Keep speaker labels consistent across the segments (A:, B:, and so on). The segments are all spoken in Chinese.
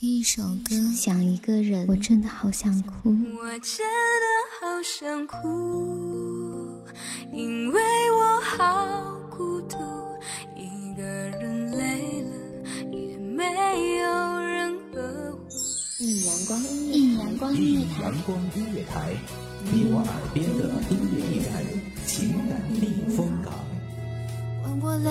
A: 听一首歌，想一个人，我真的好想哭。
B: 我真的好想哭，因为我好孤独，一个人累了也没有人呵护。
A: 一阳光音乐，一阳光音乐台，
C: 阳光音乐台，你我耳边的音乐驿站，情感避风港。
B: 换我来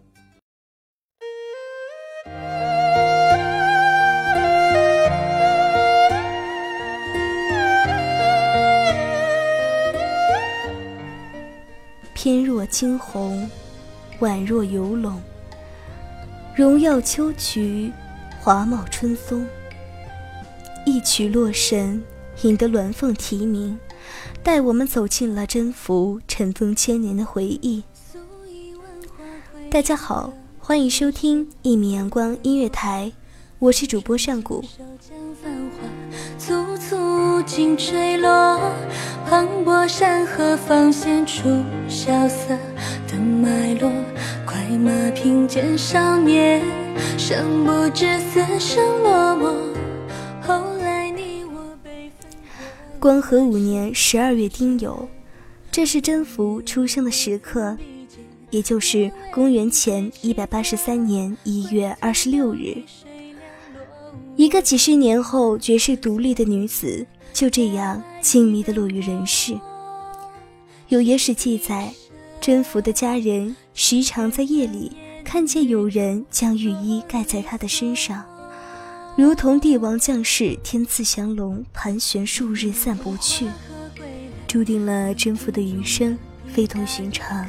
D: 翩若惊鸿，宛若游龙。荣耀秋菊，华茂春松。一曲洛神，引得鸾凤啼鸣，带我们走进了征服尘封千年的回忆。大家好，欢迎收听一米阳光音乐台，我是主播上古。
B: 簇簇尽坠落，磅礴山河方显出萧瑟的脉络。快马平肩少年，生不知死生落寞。后来你我被分
D: 光和五年十二月丁酉，这是甄宓出生的时刻，也就是公元前一百八十三年一月二十六日。一个几十年后绝世独立的女子，就这样静谧的落于人世。有野史记载，甄宓的家人时常在夜里看见有人将浴衣盖在她的身上，如同帝王将士天赐降龙，盘旋数日散不去，注定了甄宓的余生非同寻常。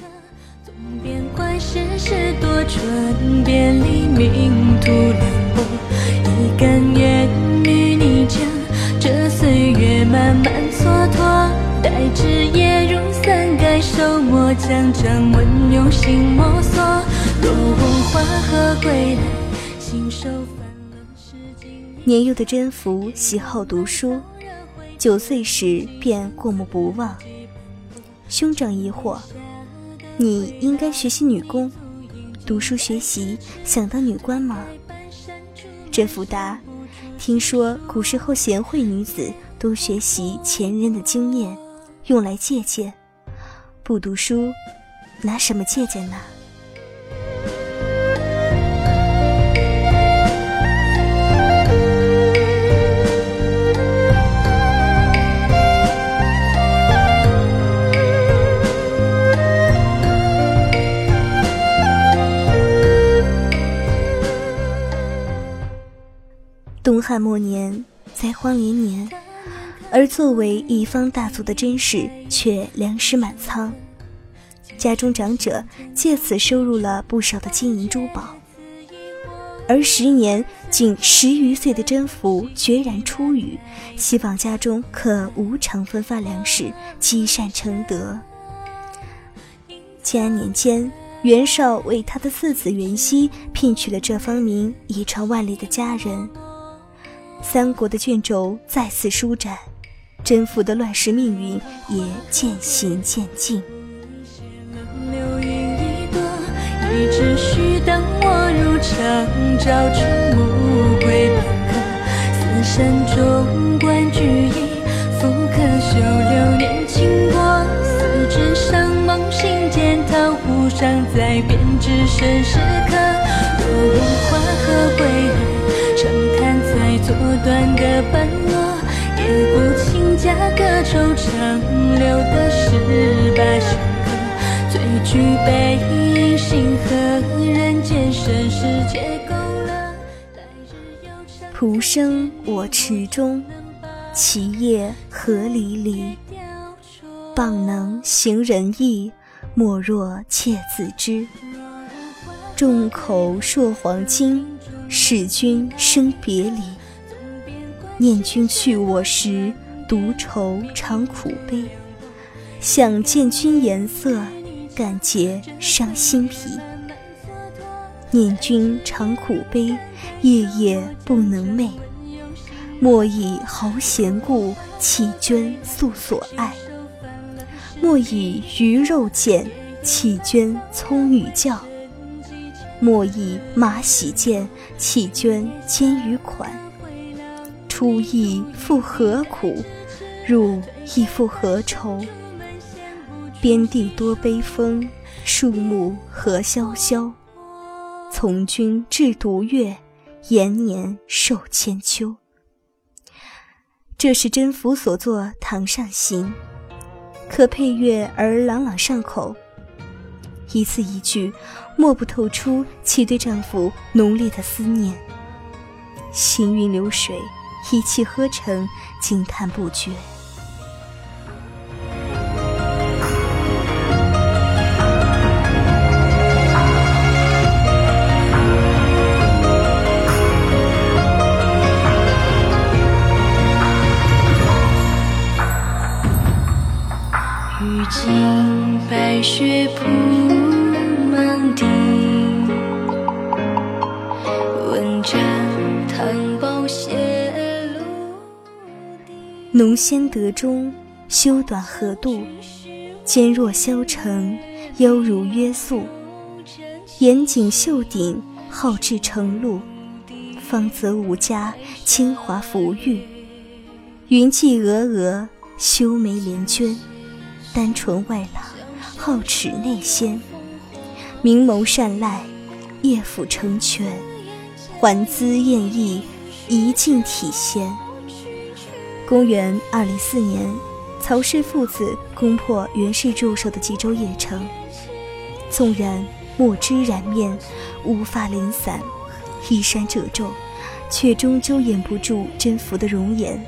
B: 边关世事多舛，别离命途凉薄，慢慢蹉跎，待枝叶如伞盖手墨，将掌纹用心摸索。若我花荷归来，信手翻了诗经。
D: 年幼的甄宓喜好读书，九岁时便过目不忘。兄长疑惑。你应该学习女工，读书学习，想当女官吗？甄宓答：听说古时候贤惠女子多学习前人的经验，用来借鉴。不读书，拿什么借鉴呢？东汉末年，灾荒连年，而作为一方大族的甄氏却粮食满仓，家中长者借此收入了不少的金银珠宝。而时年仅十余岁的甄宓决然出语，希望家中可无偿分发粮食，积善成德。建安年间，袁绍为他的次子袁熙聘娶了这方名遗传万里的佳人。三国的卷轴再次舒展，征服的乱世命运也渐行渐近。
B: 流云一朵，一直须等我入长朝出暮归半客。四山中观菊影，复可修流年经过。四指上梦心间，桃湖上再编织身时刻。若无花荷归来。做断的半落，也不请嫁个惆怅留的十八休客，最具悲心和人间盛世皆勾勒。
D: 蒲生我池中，其叶何离离。傍能行仁义，莫若妾自知。众口铄黄金，使君生别离。念君去我时，独愁长苦悲。想见君颜色，感结伤心脾。念君常苦悲，夜夜不能寐。莫以豪贤故，弃捐素所爱。莫以鱼肉贱，弃捐葱与教。莫以马喜贱，弃捐金与款。出亦复何苦？入亦复何愁？边地多悲风，树木何萧萧。从军至独月，延年受千秋。这是甄宓所作《堂上行》，可配乐而朗朗上口，一字一句，莫不透出其对丈夫浓烈的思念。行云流水，一气呵成，惊叹不绝。从先得中，修短合度，肩若削成，腰如约素。严谨秀顶，好志成露。芳泽无加，清华浮玉。云髻峨峨，修眉连娟，丹唇外朗。皓齿内鲜，明眸善睐，叶府成全，环姿艳逸，仪静体现。公元二零四年，曹氏父子攻破袁氏驻守的冀州邺城，纵然墨汁染面，乌发零散，衣衫褶皱，却终究掩不住甄宓的容颜。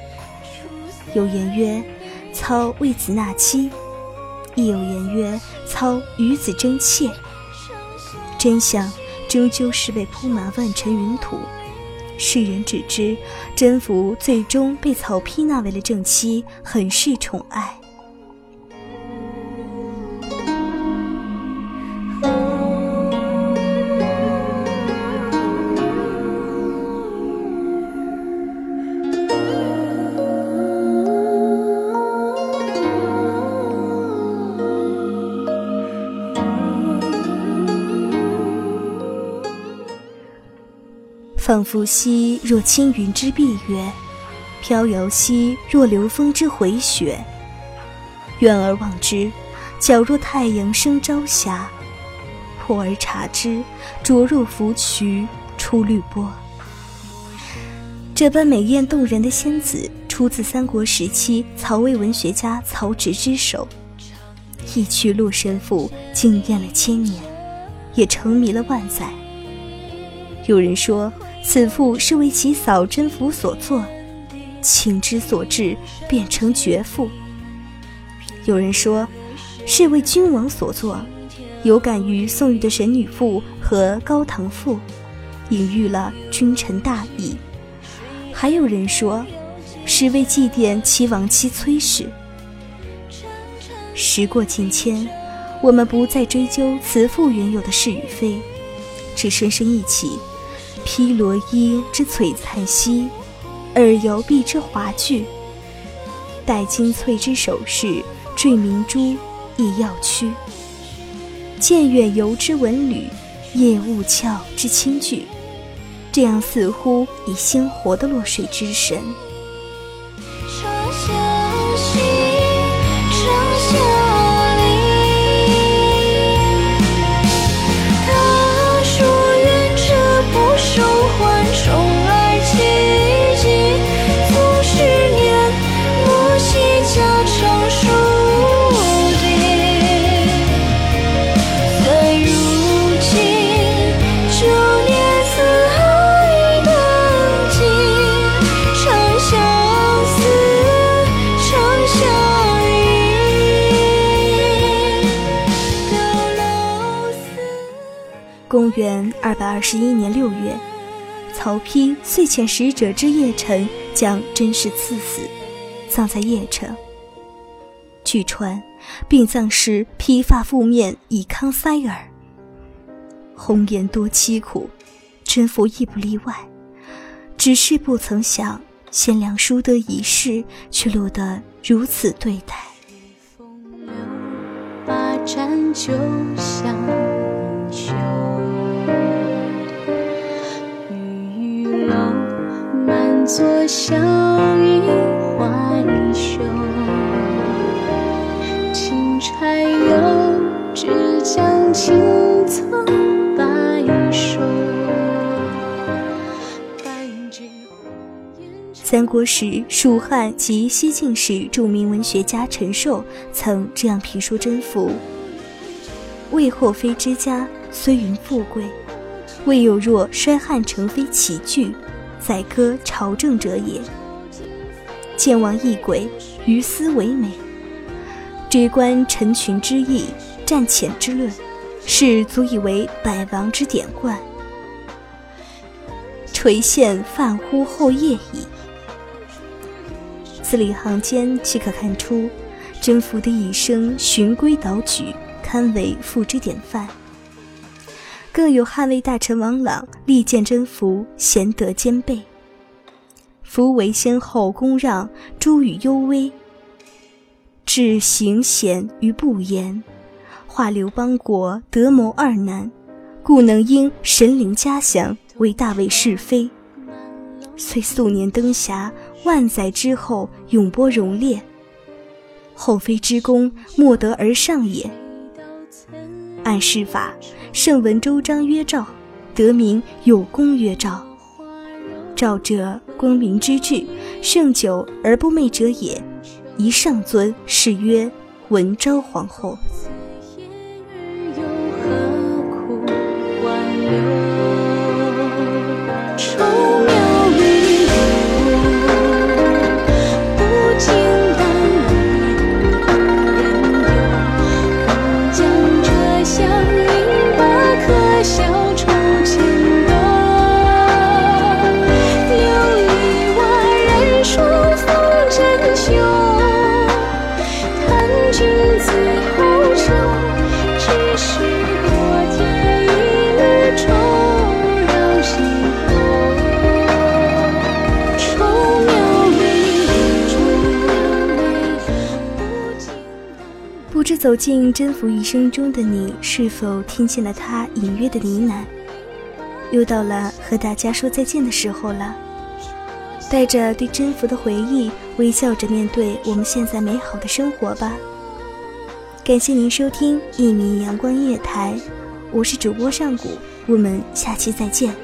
D: 有言曰：“操为子纳妻。”亦有言曰：“操与子争妾。”真相终究是被铺满万尘云土。世人只知甄宓最终被曹丕纳为了正妻，很是宠爱。仿佛兮若轻云之蔽月，飘摇兮若流风之回雪。远而望之，皎若太阳升朝霞；破而察之，灼若芙蕖出绿波。这般美艳动人的仙子，出自三国时期曹魏文学家曹植之手。一曲《洛神赋》惊艳了千年，也沉迷了万载。有人说。此赋是为其嫂甄宓所作，情之所至，变成绝赋。有人说，是为君王所作，有感于宋玉的《神女赋》和《高唐赋》，隐喻了君臣大义。还有人说，是为祭奠其亡妻崔氏。时过境迁，我们不再追究此赋原有的是与非，只深深一起。披罗衣之璀璨兮，耳游臂之华具。戴金翠之首饰，缀明珠亦耀躯。见远游之文旅，夜雾峭之清句。这样似乎已鲜活的落水之神。元二百二十一年六月，曹丕遂遣使者至邺城，将甄氏赐死，葬在邺城。据传，殡葬时披发覆面以康塞耳。红颜多凄苦，甄宓亦不例外。只是不曾想，贤良淑德一世，却落得如此对待。
B: 把盏酒香一作笑语怀袖。轻柴油，只将青草白首。
D: 三国时，蜀汉及西晋时著名文学家陈寿曾这样评说甄宓：“魏后妃之家，虽云富贵，未有若衰汉成妃起居，宰割朝政者也。见王异轨，于斯为美。追观臣群之义，战浅之论，是足以为百王之典冠。垂羡泛乎后业矣。”字里行间即可看出，甄宓的一生循规蹈矩，堪为父之典范。更有汉魏大臣王朗力荐甄宓，贤德兼备。夫为先后恭让，诸与幽微，至行贤于不言，化刘邦国德谋二难，故能因神灵嘉祥为大魏是非。虽素年登遐，万载之后永播荣烈。后妃之功，莫得而上也。按世法，圣文周章曰赵，得名有功曰赵，赵者，光明之治，盛久而不昧者也。宜上尊，是曰文昭皇后。走进甄宓一生中的你，是否听见了他隐约的呢喃？又到了和大家说再见的时候了。带着对甄宓的回忆，微笑着面对我们现在美好的生活吧。感谢您收听一米阳光音乐台，我是主播上古，我们下期再见。